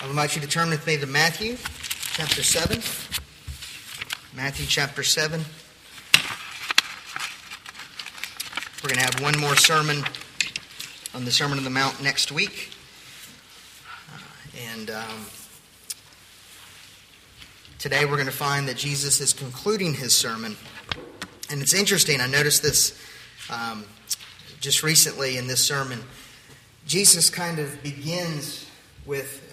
I would invite you to turn with me to Matthew chapter 7. Matthew chapter 7. We're going to have one more sermon on the Sermon on the Mount next week. Uh, and um, today we're going to find that Jesus is concluding his sermon. And it's interesting, I noticed this um, just recently in this sermon. Jesus kind of begins with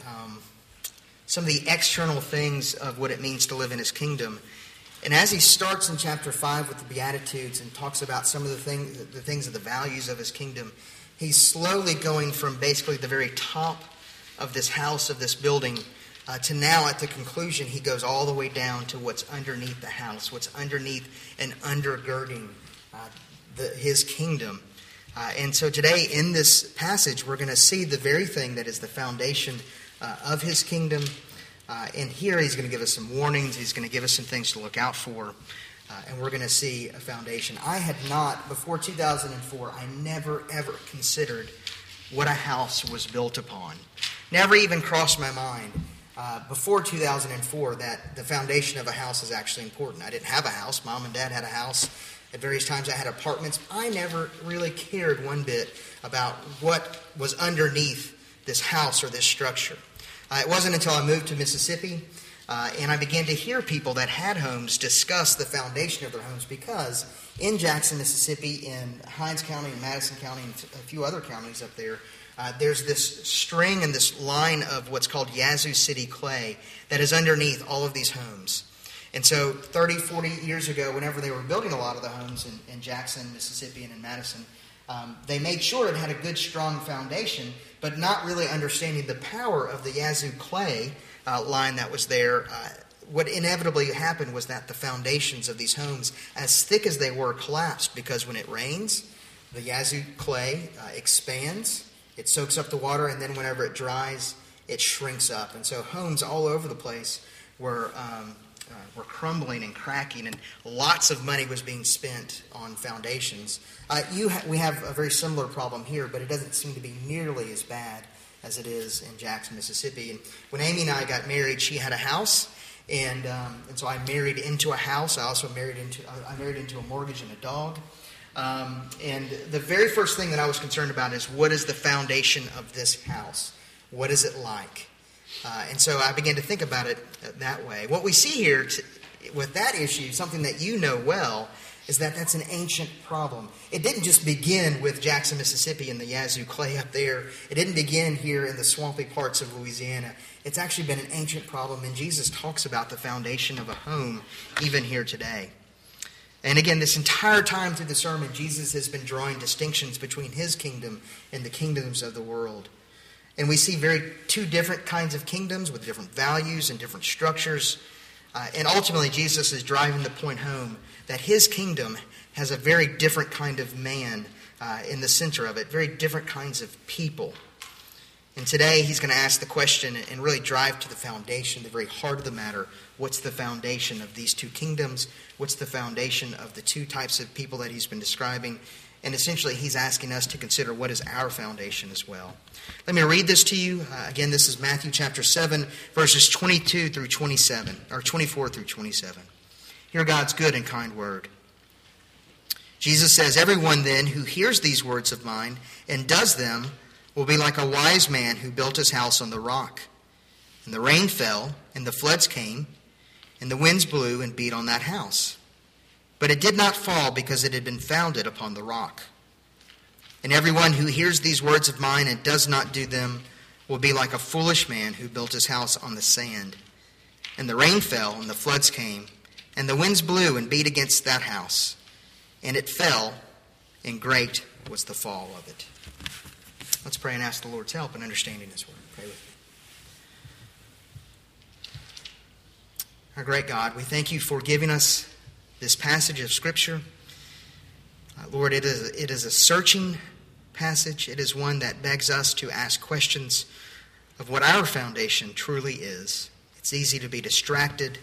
some of the external things of what it means to live in his kingdom. And as he starts in chapter 5 with the Beatitudes and talks about some of the, thing, the things of the values of his kingdom, he's slowly going from basically the very top of this house, of this building, uh, to now at the conclusion, he goes all the way down to what's underneath the house, what's underneath and undergirding uh, the, his kingdom. Uh, and so today in this passage, we're going to see the very thing that is the foundation uh, of his kingdom. Uh, and here he's going to give us some warnings, he's going to give us some things to look out for. Uh, and we're going to see a foundation. I had not, before 2004, I never ever considered what a house was built upon. Never even crossed my mind uh, before 2004 that the foundation of a house is actually important. I didn't have a house. Mom and dad had a house. At various times, I had apartments. I never really cared one bit about what was underneath this house or this structure. Uh, it wasn't until I moved to Mississippi uh, and I began to hear people that had homes discuss the foundation of their homes because in Jackson, Mississippi, in Hinds County, and Madison County, and a few other counties up there, uh, there's this string and this line of what's called Yazoo City clay that is underneath all of these homes. And so 30, 40 years ago, whenever they were building a lot of the homes in, in Jackson, Mississippi, and in Madison, um, they made sure it had a good, strong foundation, but not really understanding the power of the Yazoo clay uh, line that was there. Uh, what inevitably happened was that the foundations of these homes, as thick as they were, collapsed because when it rains, the Yazoo clay uh, expands, it soaks up the water, and then whenever it dries, it shrinks up. And so homes all over the place were, um, uh, were crumbling and cracking, and lots of money was being spent on foundations. Uh, you ha- we have a very similar problem here, but it doesn't seem to be nearly as bad as it is in Jackson, Mississippi. And when Amy and I got married, she had a house, and, um, and so I married into a house. I also married into I married into a mortgage and a dog. Um, and the very first thing that I was concerned about is what is the foundation of this house? What is it like? Uh, and so I began to think about it that way. What we see here with that issue, something that you know well, is that that's an ancient problem. It didn't just begin with Jackson, Mississippi and the Yazoo clay up there. It didn't begin here in the swampy parts of Louisiana. It's actually been an ancient problem, and Jesus talks about the foundation of a home even here today. And again, this entire time through the sermon, Jesus has been drawing distinctions between his kingdom and the kingdoms of the world. And we see very two different kinds of kingdoms with different values and different structures. Uh, and ultimately, Jesus is driving the point home that his kingdom has a very different kind of man uh, in the center of it, very different kinds of people. And today, he's going to ask the question and really drive to the foundation, the very heart of the matter. What's the foundation of these two kingdoms? What's the foundation of the two types of people that he's been describing? And essentially, he's asking us to consider what is our foundation as well. Let me read this to you. Uh, again, this is Matthew chapter 7, verses 22 through 27, or 24 through 27. Hear God's good and kind word. Jesus says, Everyone then who hears these words of mine and does them will be like a wise man who built his house on the rock. And the rain fell, and the floods came, and the winds blew and beat on that house. But it did not fall because it had been founded upon the rock. And everyone who hears these words of mine and does not do them will be like a foolish man who built his house on the sand. And the rain fell, and the floods came, and the winds blew and beat against that house. And it fell, and great was the fall of it. Let's pray and ask the Lord's help in understanding His word. Pray with me. Our great God, we thank you for giving us this passage of Scripture. Uh, Lord, it is, it is a searching passage. It is one that begs us to ask questions of what our foundation truly is. It's easy to be distracted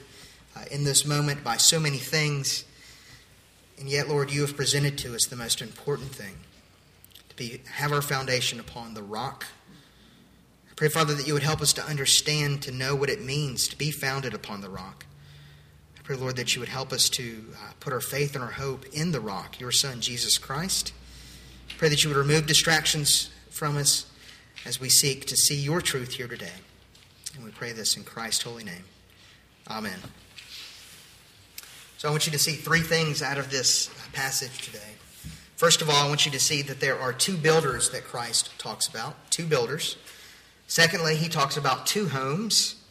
uh, in this moment by so many things. And yet, Lord, you have presented to us the most important thing to be, have our foundation upon the rock, I pray, Father, that you would help us to understand, to know what it means to be founded upon the rock. Pray, Lord, that you would help us to uh, put our faith and our hope in the rock, your Son, Jesus Christ. Pray that you would remove distractions from us as we seek to see your truth here today. And we pray this in Christ's holy name. Amen. So I want you to see three things out of this passage today. First of all, I want you to see that there are two builders that Christ talks about, two builders. Secondly, he talks about two homes.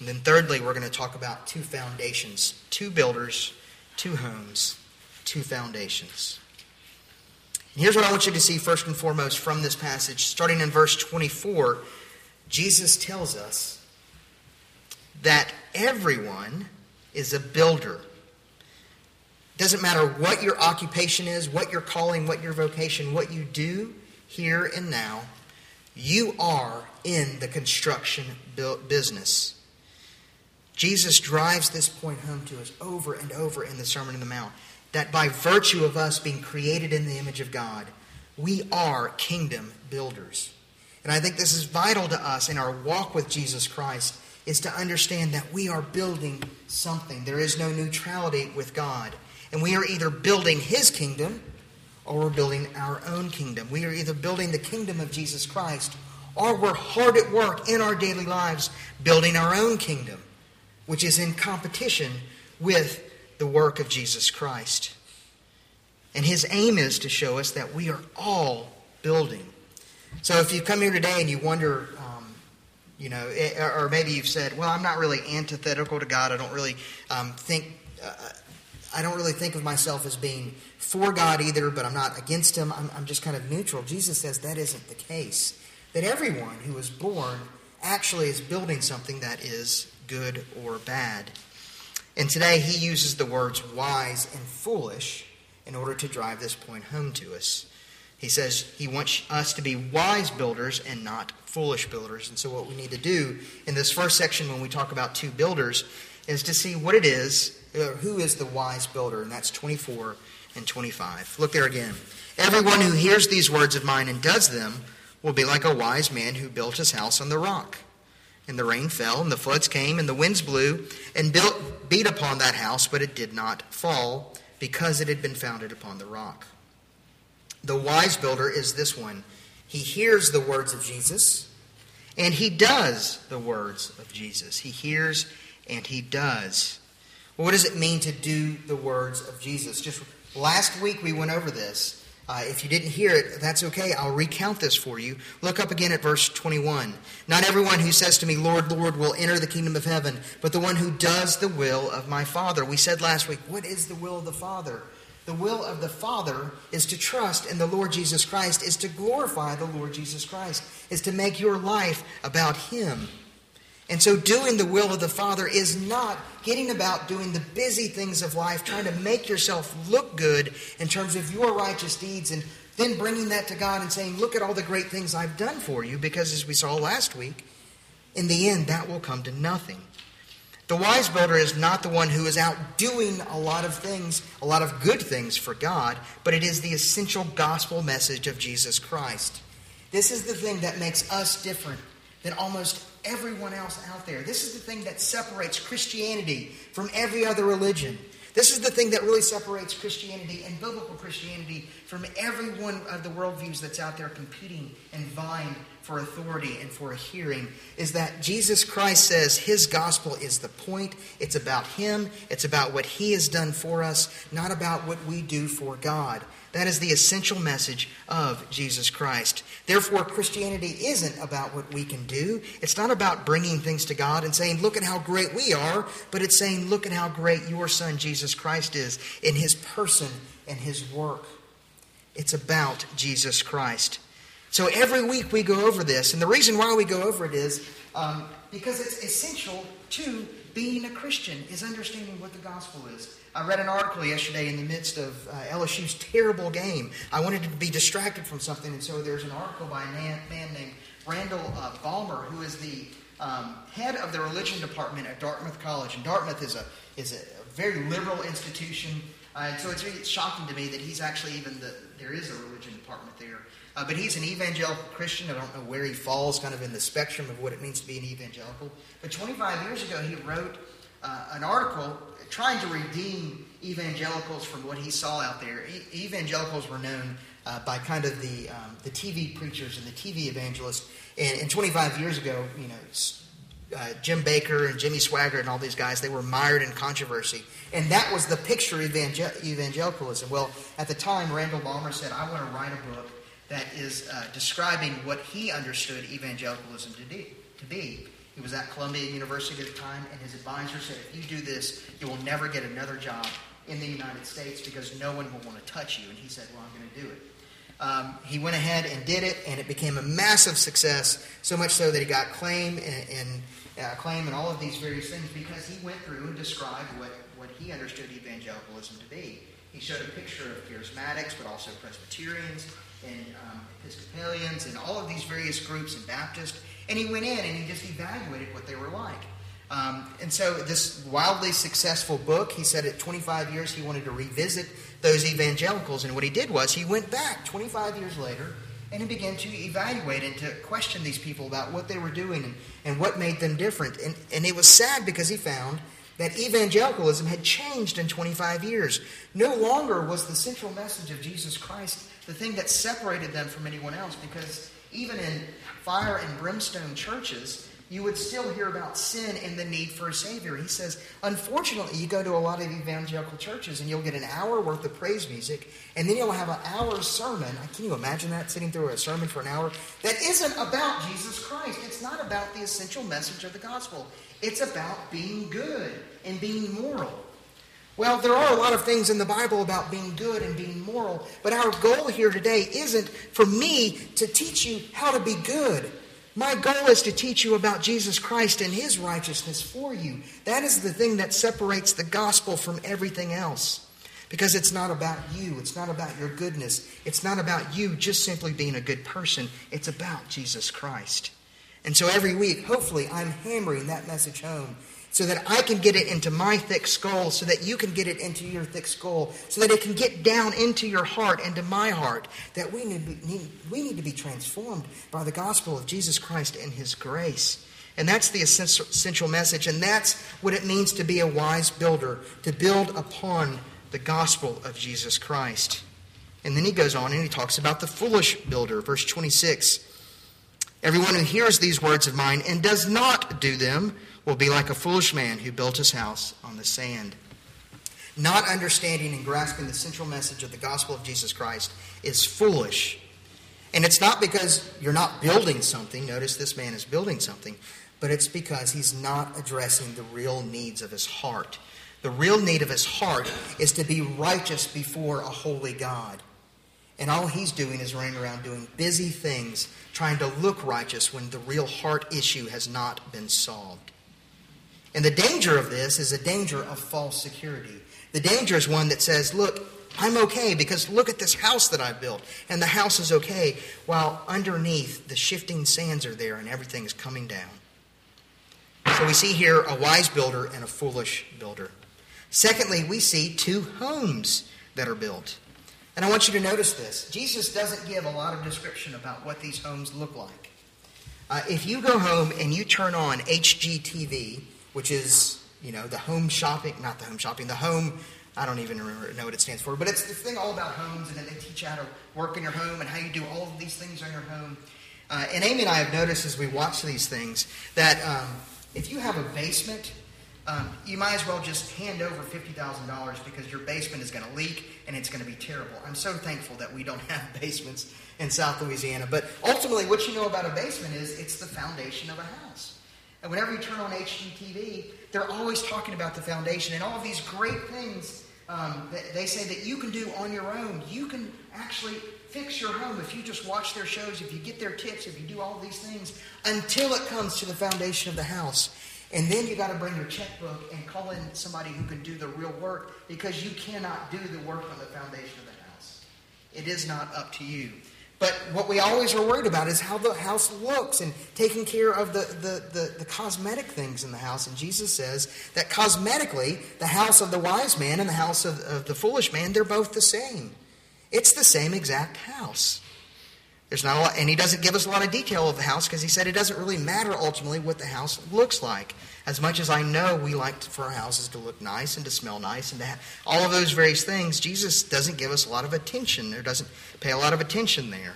And then thirdly, we're going to talk about two foundations two builders, two homes, two foundations. And here's what I want you to see first and foremost from this passage. Starting in verse 24, Jesus tells us that everyone is a builder. Doesn't matter what your occupation is, what your calling, what your vocation, what you do here and now, you are in the construction business. Jesus drives this point home to us over and over in the Sermon on the Mount that by virtue of us being created in the image of God, we are kingdom builders. And I think this is vital to us in our walk with Jesus Christ is to understand that we are building something. There is no neutrality with God. And we are either building his kingdom or we're building our own kingdom. We are either building the kingdom of Jesus Christ or we're hard at work in our daily lives building our own kingdom, which is in competition with the work of Jesus Christ. And his aim is to show us that we are all building. So if you come here today and you wonder, um, you know, eh, or maybe you've said, well, I'm not really antithetical to God. I don't really um, think. Uh, I don't really think of myself as being for God either, but I'm not against Him. I'm, I'm just kind of neutral. Jesus says that isn't the case. That everyone who is born actually is building something that is good or bad. And today he uses the words wise and foolish in order to drive this point home to us. He says he wants us to be wise builders and not foolish builders. And so, what we need to do in this first section when we talk about two builders is to see what it is, uh, who is the wise builder, and that's 24 and 25. Look there again. Everyone who hears these words of mine and does them will be like a wise man who built his house on the rock. And the rain fell, and the floods came, and the winds blew and built, beat upon that house, but it did not fall because it had been founded upon the rock. The wise builder is this one. He hears the words of Jesus, and he does the words of Jesus. He hears and he does. Well, what does it mean to do the words of Jesus? Just last week we went over this. Uh, if you didn't hear it, that's okay. I'll recount this for you. Look up again at verse 21. Not everyone who says to me, Lord, Lord, will enter the kingdom of heaven, but the one who does the will of my Father. We said last week, what is the will of the Father? The will of the Father is to trust in the Lord Jesus Christ, is to glorify the Lord Jesus Christ, is to make your life about Him. And so, doing the will of the Father is not getting about doing the busy things of life, trying to make yourself look good in terms of your righteous deeds, and then bringing that to God and saying, Look at all the great things I've done for you, because as we saw last week, in the end, that will come to nothing. The wise builder is not the one who is out doing a lot of things, a lot of good things for God, but it is the essential gospel message of Jesus Christ. This is the thing that makes us different than almost everyone else out there. This is the thing that separates Christianity from every other religion. This is the thing that really separates Christianity and biblical Christianity from every one of the worldviews that's out there competing and vying for authority and for a hearing is that Jesus Christ says his gospel is the point. It's about him, it's about what he has done for us, not about what we do for God. That is the essential message of Jesus Christ. Therefore, Christianity isn't about what we can do. It's not about bringing things to God and saying, look at how great we are, but it's saying, look at how great your Son, Jesus Christ, is in his person and his work. It's about Jesus Christ. So every week we go over this, and the reason why we go over it is um, because it's essential to being a Christian, is understanding what the gospel is. I read an article yesterday in the midst of uh, LSU's terrible game. I wanted to be distracted from something, and so there's an article by a man, man named Randall uh, Balmer, who is the um, head of the religion department at Dartmouth College. And Dartmouth is a is a very liberal institution. Uh, so it's really shocking to me that he's actually even the, there is a religion department there. Uh, but he's an evangelical Christian. I don't know where he falls kind of in the spectrum of what it means to be an evangelical. But 25 years ago, he wrote uh, an article trying to redeem evangelicals from what he saw out there. E- evangelicals were known uh, by kind of the, um, the TV preachers and the TV evangelists. And, and 25 years ago, you know, uh, Jim Bakker and Jimmy Swaggart and all these guys, they were mired in controversy. And that was the picture of evangel- evangelicalism. Well, at the time, Randall Balmer said, I want to write a book that is uh, describing what he understood evangelicalism to, to be. He was at Columbia University at the time, and his advisor said, if you do this, you will never get another job in the United States because no one will want to touch you. And he said, well, I'm going to do it. Um, he went ahead and did it, and it became a massive success, so much so that he got claim and, and uh, claim and all of these various things because he went through and described what, what he understood evangelicalism to be. He showed a picture of charismatics, but also Presbyterians and um, Episcopalians and all of these various groups and Baptists. And he went in and he just evaluated what they were like. Um, and so, this wildly successful book, he said at 25 years he wanted to revisit those evangelicals. And what he did was he went back 25 years later and he began to evaluate and to question these people about what they were doing and, and what made them different. And, and it was sad because he found that evangelicalism had changed in 25 years. No longer was the central message of Jesus Christ the thing that separated them from anyone else because even in fire and brimstone churches, you would still hear about sin and the need for a Savior. He says, unfortunately, you go to a lot of evangelical churches and you'll get an hour worth of praise music, and then you'll have an hour's sermon. Can you imagine that, sitting through a sermon for an hour? That isn't about Jesus Christ. It's not about the essential message of the gospel. It's about being good and being moral. Well, there are a lot of things in the Bible about being good and being moral, but our goal here today isn't for me to teach you how to be good. My goal is to teach you about Jesus Christ and his righteousness for you. That is the thing that separates the gospel from everything else. Because it's not about you, it's not about your goodness, it's not about you just simply being a good person, it's about Jesus Christ. And so every week, hopefully, I'm hammering that message home so that I can get it into my thick skull, so that you can get it into your thick skull, so that it can get down into your heart, and to my heart, that we need, need, we need to be transformed by the gospel of Jesus Christ and his grace. And that's the essential message, and that's what it means to be a wise builder, to build upon the gospel of Jesus Christ. And then he goes on and he talks about the foolish builder, verse 26. Everyone who hears these words of mine and does not do them, will be like a foolish man who built his house on the sand. Not understanding and grasping the central message of the gospel of Jesus Christ is foolish. And it's not because you're not building something. Notice this man is building something. But it's because he's not addressing the real needs of his heart. The real need of his heart is to be righteous before a holy God. And all he's doing is running around doing busy things, trying to look righteous when the real heart issue has not been solved. And the danger of this is a danger of false security. The danger is one that says, look, I'm okay because look at this house that I built, and the house is okay, while underneath the shifting sands are there and everything is coming down. So we see here a wise builder and a foolish builder. Secondly, we see two homes that are built. And I want you to notice this. Jesus doesn't give a lot of description about what these homes look like. Uh, if you go home and you turn on HGTV, which is, you know, the home shopping, not the home shopping, the home, I don't even remember, know what it stands for, but it's the thing all about homes, and then they teach you how to work in your home and how you do all of these things in your home. Uh, and Amy and I have noticed as we watch these things that um, if you have a basement, um, you might as well just hand over $50,000 because your basement is going to leak and it's going to be terrible. I'm so thankful that we don't have basements in South Louisiana. But ultimately, what you know about a basement is it's the foundation of a house. And whenever you turn on HGTV, they're always talking about the foundation and all of these great things um, that they say that you can do on your own. You can actually fix your home if you just watch their shows, if you get their tips, if you do all these things until it comes to the foundation of the house. And then you got to bring your checkbook and call in somebody who can do the real work because you cannot do the work on the foundation of the house. It is not up to you. But what we always are worried about is how the house looks and taking care of the, the, the, the, cosmetic things in the house. And Jesus says that cosmetically, the house of the wise man and the house of, of the foolish man, they're both the same. It's the same exact house. There's not a lot, and he doesn't give us a lot of detail of the house because he said it doesn't really matter ultimately what the house looks like. As much as I know we like for our houses to look nice and to smell nice and to have all of those various things, Jesus doesn't give us a lot of attention or doesn't pay a lot of attention there.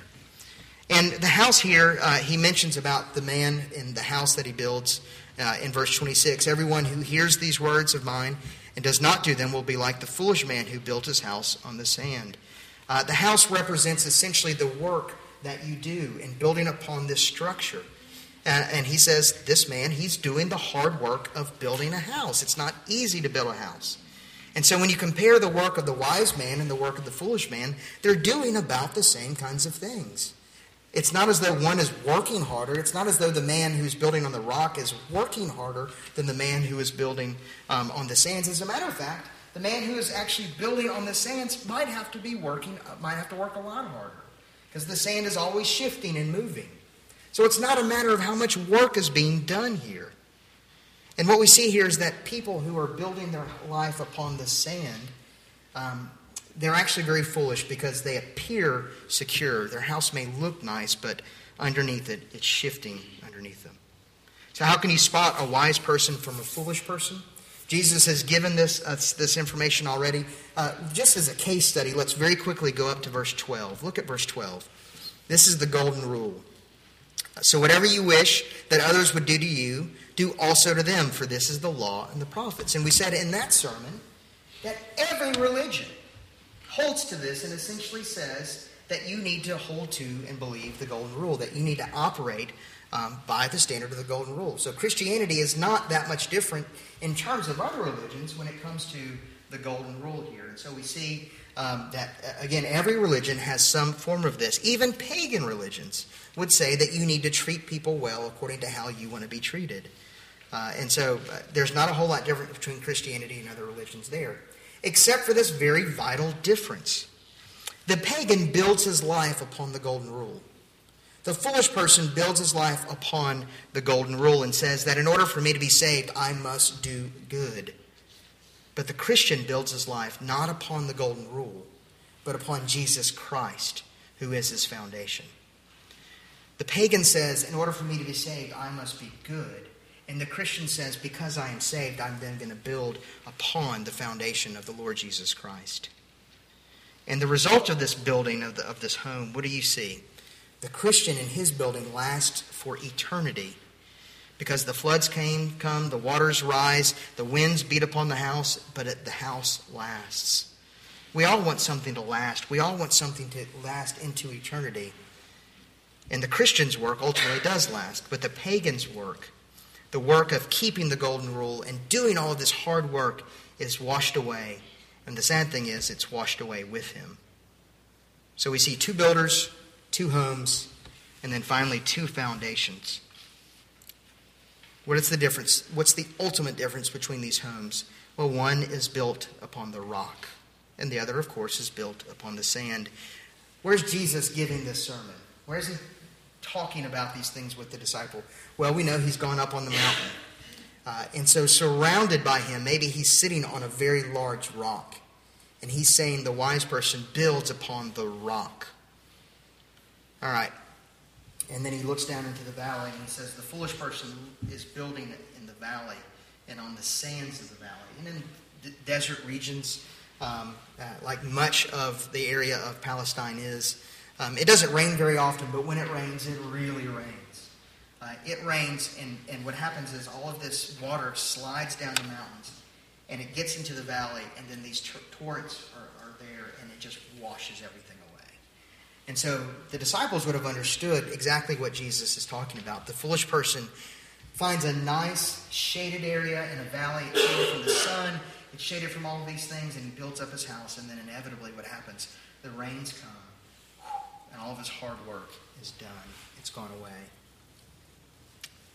And the house here, uh, he mentions about the man in the house that he builds uh, in verse 26. Everyone who hears these words of mine and does not do them will be like the foolish man who built his house on the sand. Uh, the house represents essentially the work that you do in building upon this structure. And, and he says, this man, he's doing the hard work of building a house. It's not easy to build a house. And so when you compare the work of the wise man and the work of the foolish man, they're doing about the same kinds of things. It's not as though one is working harder. It's not as though the man who's building on the rock is working harder than the man who is building um, on the sands. As a matter of fact, the man who is actually building on the sands might have to be working, uh, might have to work a lot harder because the sand is always shifting and moving. So it's not a matter of how much work is being done here. And what we see here is that people who are building their life upon the sand, um, they're actually very foolish because they appear secure. Their house may look nice, but underneath it, it's shifting underneath them. So, how can you spot a wise person from a foolish person? Jesus has given this, uh, this information already. Uh, just as a case study, let's very quickly go up to verse 12. Look at verse 12. This is the golden rule. So, whatever you wish that others would do to you, do also to them, for this is the law and the prophets. And we said in that sermon that every religion holds to this and essentially says that you need to hold to and believe the golden rule, that you need to operate um, by the standard of the golden rule. So Christianity is not that much different in terms of other religions when it comes to the golden rule here. And so we see um, that, uh, again, every religion has some form of this. Even pagan religions would say that you need to treat people well according to how you want to be treated. Uh, and so uh, there's not a whole lot different between Christianity and other religions there, except for this very vital difference. The pagan builds his life upon the golden rule. The foolish person builds his life upon the golden rule and says that in order for me to be saved, I must do good. But the Christian builds his life not upon the golden rule, but upon Jesus Christ, who is his foundation. The pagan says, in order for me to be saved, I must be good. And the Christian says, because I am saved, I'm then going to build upon the foundation of the Lord Jesus Christ. And the result of this building of, the, of this home, what do you see? The Christian in his building lasts for eternity because the floods came, come, the waters rise, the winds beat upon the house, but the house lasts. We all want something to last. We all want something to last into eternity. And the Christian's work ultimately does last, but the pagan's work, the work of keeping the golden rule and doing all of this hard work, is washed away. And the sad thing is, it's washed away with him. So we see two builders two homes, and then finally two foundations. What is the difference? What's the ultimate difference between these homes? Well, one is built upon the rock, and the other, of course, is built upon the sand. Where's Jesus giving this sermon? Where is he talking about these things with the disciple? Well, we know he's gone up on the mountain. Uh, and so, surrounded by him, maybe he's sitting on a very large rock. And he's saying the wise person builds upon the rock. All right. And then he looks down into the valley and he says, The foolish person is building in the valley and on the sands of the valley. And in desert regions, um, uh, like much of the area of Palestine is, um, it doesn't rain very often, but when it rains, it really rains. Uh, it rains, and, and what happens is all of this water slides down the mountains and it gets into the valley, and then these torrents are, are there, and it just washes everything and so the disciples would have understood exactly what Jesus is talking about. The foolish person finds a nice shaded area in a valley. It's shaded from the sun, it's shaded from all of these things, and he builds up his house. And then inevitably, what happens? The rains come, and all of his hard work is done. It's gone away.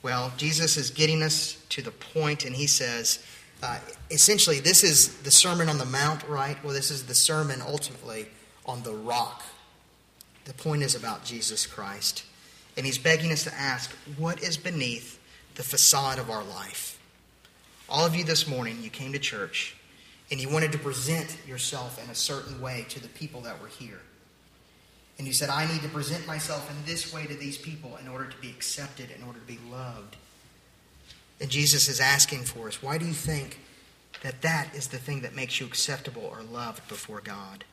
Well, Jesus is getting us to the point, and he says, uh, essentially, this is the Sermon on the Mount, right? Well, this is the sermon ultimately on the rock The point is about Jesus Christ. And he's begging us to ask, what is beneath the facade of our life? All of you this morning, you came to church and you wanted to present yourself in a certain way to the people that were here. And you said, I need to present myself in this way to these people in order to be accepted, in order to be loved. And Jesus is asking for us, why do you think that that is the thing that makes you acceptable or loved before God?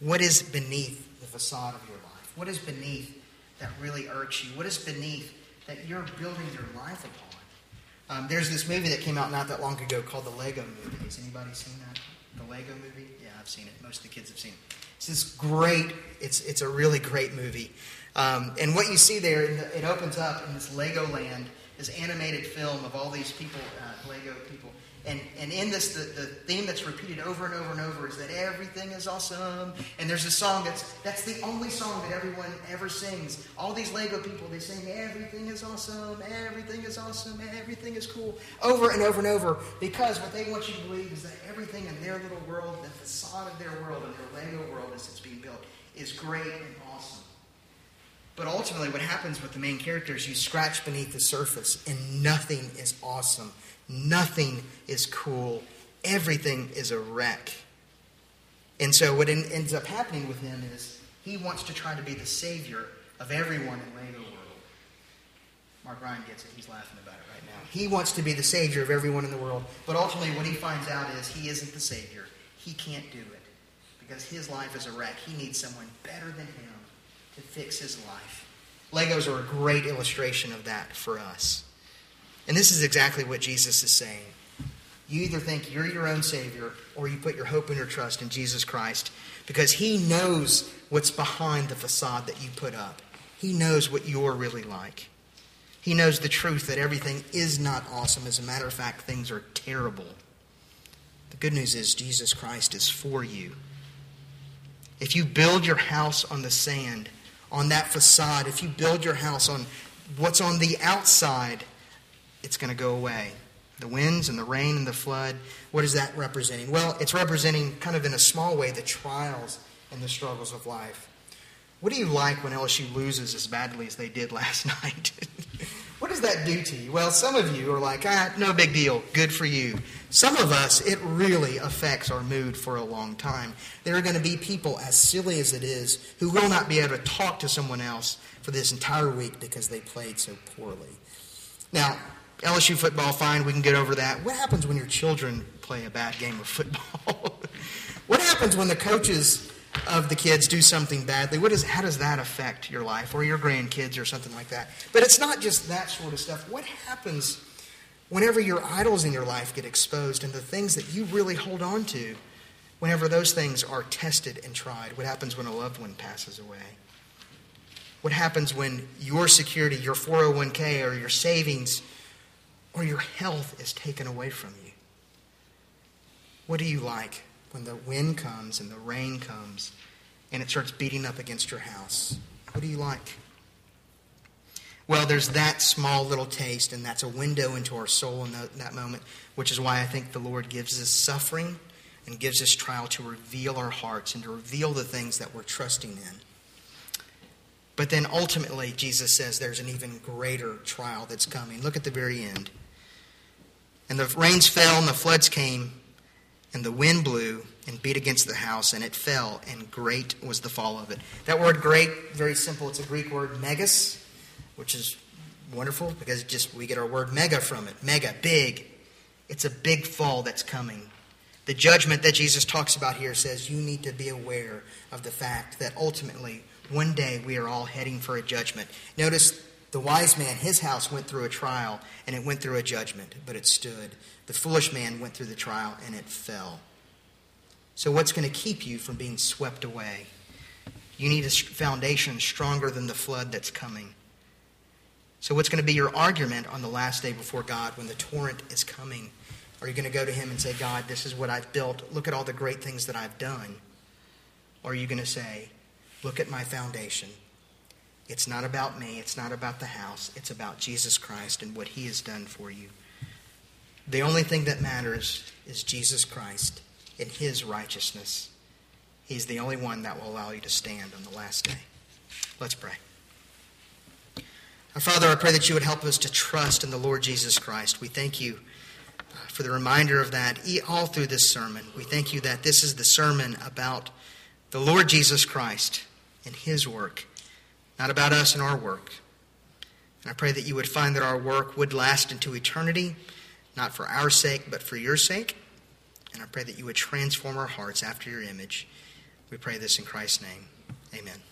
What is beneath the facade of your life? What is beneath that really irks you? What is beneath that you're building your life upon? Um, there's this movie that came out not that long ago called The Lego Movie. Has anybody seen that? The Lego Movie? Yeah, I've seen it. Most of the kids have seen it. It's this great. It's it's a really great movie. Um, and what you see there, it opens up in this Lego land, this animated film of all these people, uh, Lego people, and, and in this, the, the theme that's repeated over and over and over is that everything is awesome. And there's a song that's, that's the only song that everyone ever sings. All these Lego people, they sing, everything is awesome, everything is awesome, everything is cool, over and over and over. Because what they want you to believe is that everything in their little world, the facade of their world, and their Lego world as it's being built, is great and awesome. But ultimately, what happens with the main characters, you scratch beneath the surface, and nothing is awesome Nothing is cool. Everything is a wreck. And so, what ends up happening with him is he wants to try to be the savior of everyone in Lego World. Mark Ryan gets it. He's laughing about it right now. He wants to be the savior of everyone in the world. But ultimately, what he finds out is he isn't the savior. He can't do it because his life is a wreck. He needs someone better than him to fix his life. Legos are a great illustration of that for us. And this is exactly what Jesus is saying. You either think you're your own Savior or you put your hope and your trust in Jesus Christ because He knows what's behind the facade that you put up. He knows what you're really like. He knows the truth that everything is not awesome. As a matter of fact, things are terrible. The good news is Jesus Christ is for you. If you build your house on the sand, on that facade, if you build your house on what's on the outside, it's going to go away. The winds and the rain and the flood, what is that representing? Well, it's representing, kind of in a small way, the trials and the struggles of life. What do you like when LSU loses as badly as they did last night? what does that do to you? Well, some of you are like, ah, no big deal, good for you. Some of us, it really affects our mood for a long time. There are going to be people, as silly as it is, who will not be able to talk to someone else for this entire week because they played so poorly. Now, LSU football, fine, we can get over that. What happens when your children play a bad game of football? what happens when the coaches of the kids do something badly? What is, how does that affect your life or your grandkids or something like that? But it's not just that sort of stuff. What happens whenever your idols in your life get exposed and the things that you really hold on to, whenever those things are tested and tried? What happens when a loved one passes away? What happens when your security, your 401k, or your savings or your health is taken away from you? What do you like when the wind comes and the rain comes and it starts beating up against your house? What do you like? Well, there's that small little taste, and that's a window into our soul in that moment, which is why I think the Lord gives us suffering and gives us trial to reveal our hearts and to reveal the things that we're trusting in. But then ultimately, Jesus says there's an even greater trial that's coming. Look at the very end. And the rains fell, and the floods came, and the wind blew and beat against the house, and it fell, and great was the fall of it. That word great, very simple. It's a Greek word megas, which is wonderful because just we get our word mega from it. Mega, big. It's a big fall that's coming. The judgment that Jesus talks about here says you need to be aware of the fact that ultimately one day we are all heading for a judgment. Notice the wise man, his house went through a trial and it went through a judgment, but it stood. The foolish man went through the trial and it fell. So, what's going to keep you from being swept away? You need a foundation stronger than the flood that's coming. So, what's going to be your argument on the last day before God when the torrent is coming? Are you going to go to Him and say, God, this is what I've built. Look at all the great things that I've done? Or are you going to say, Look at my foundation. It's not about me. It's not about the house. It's about Jesus Christ and what he has done for you. The only thing that matters is Jesus Christ and his righteousness. He's the only one that will allow you to stand on the last day. Let's pray. Our Father, I pray that you would help us to trust in the Lord Jesus Christ. We thank you for the reminder of that all through this sermon. We thank you that this is the sermon about the Lord Jesus Christ and his work, not about us and our work. And I pray that you would find that our work would last into eternity, not for our sake, but for your sake. And I pray that you would transform our hearts after your image. We pray this in Christ's name. Amen.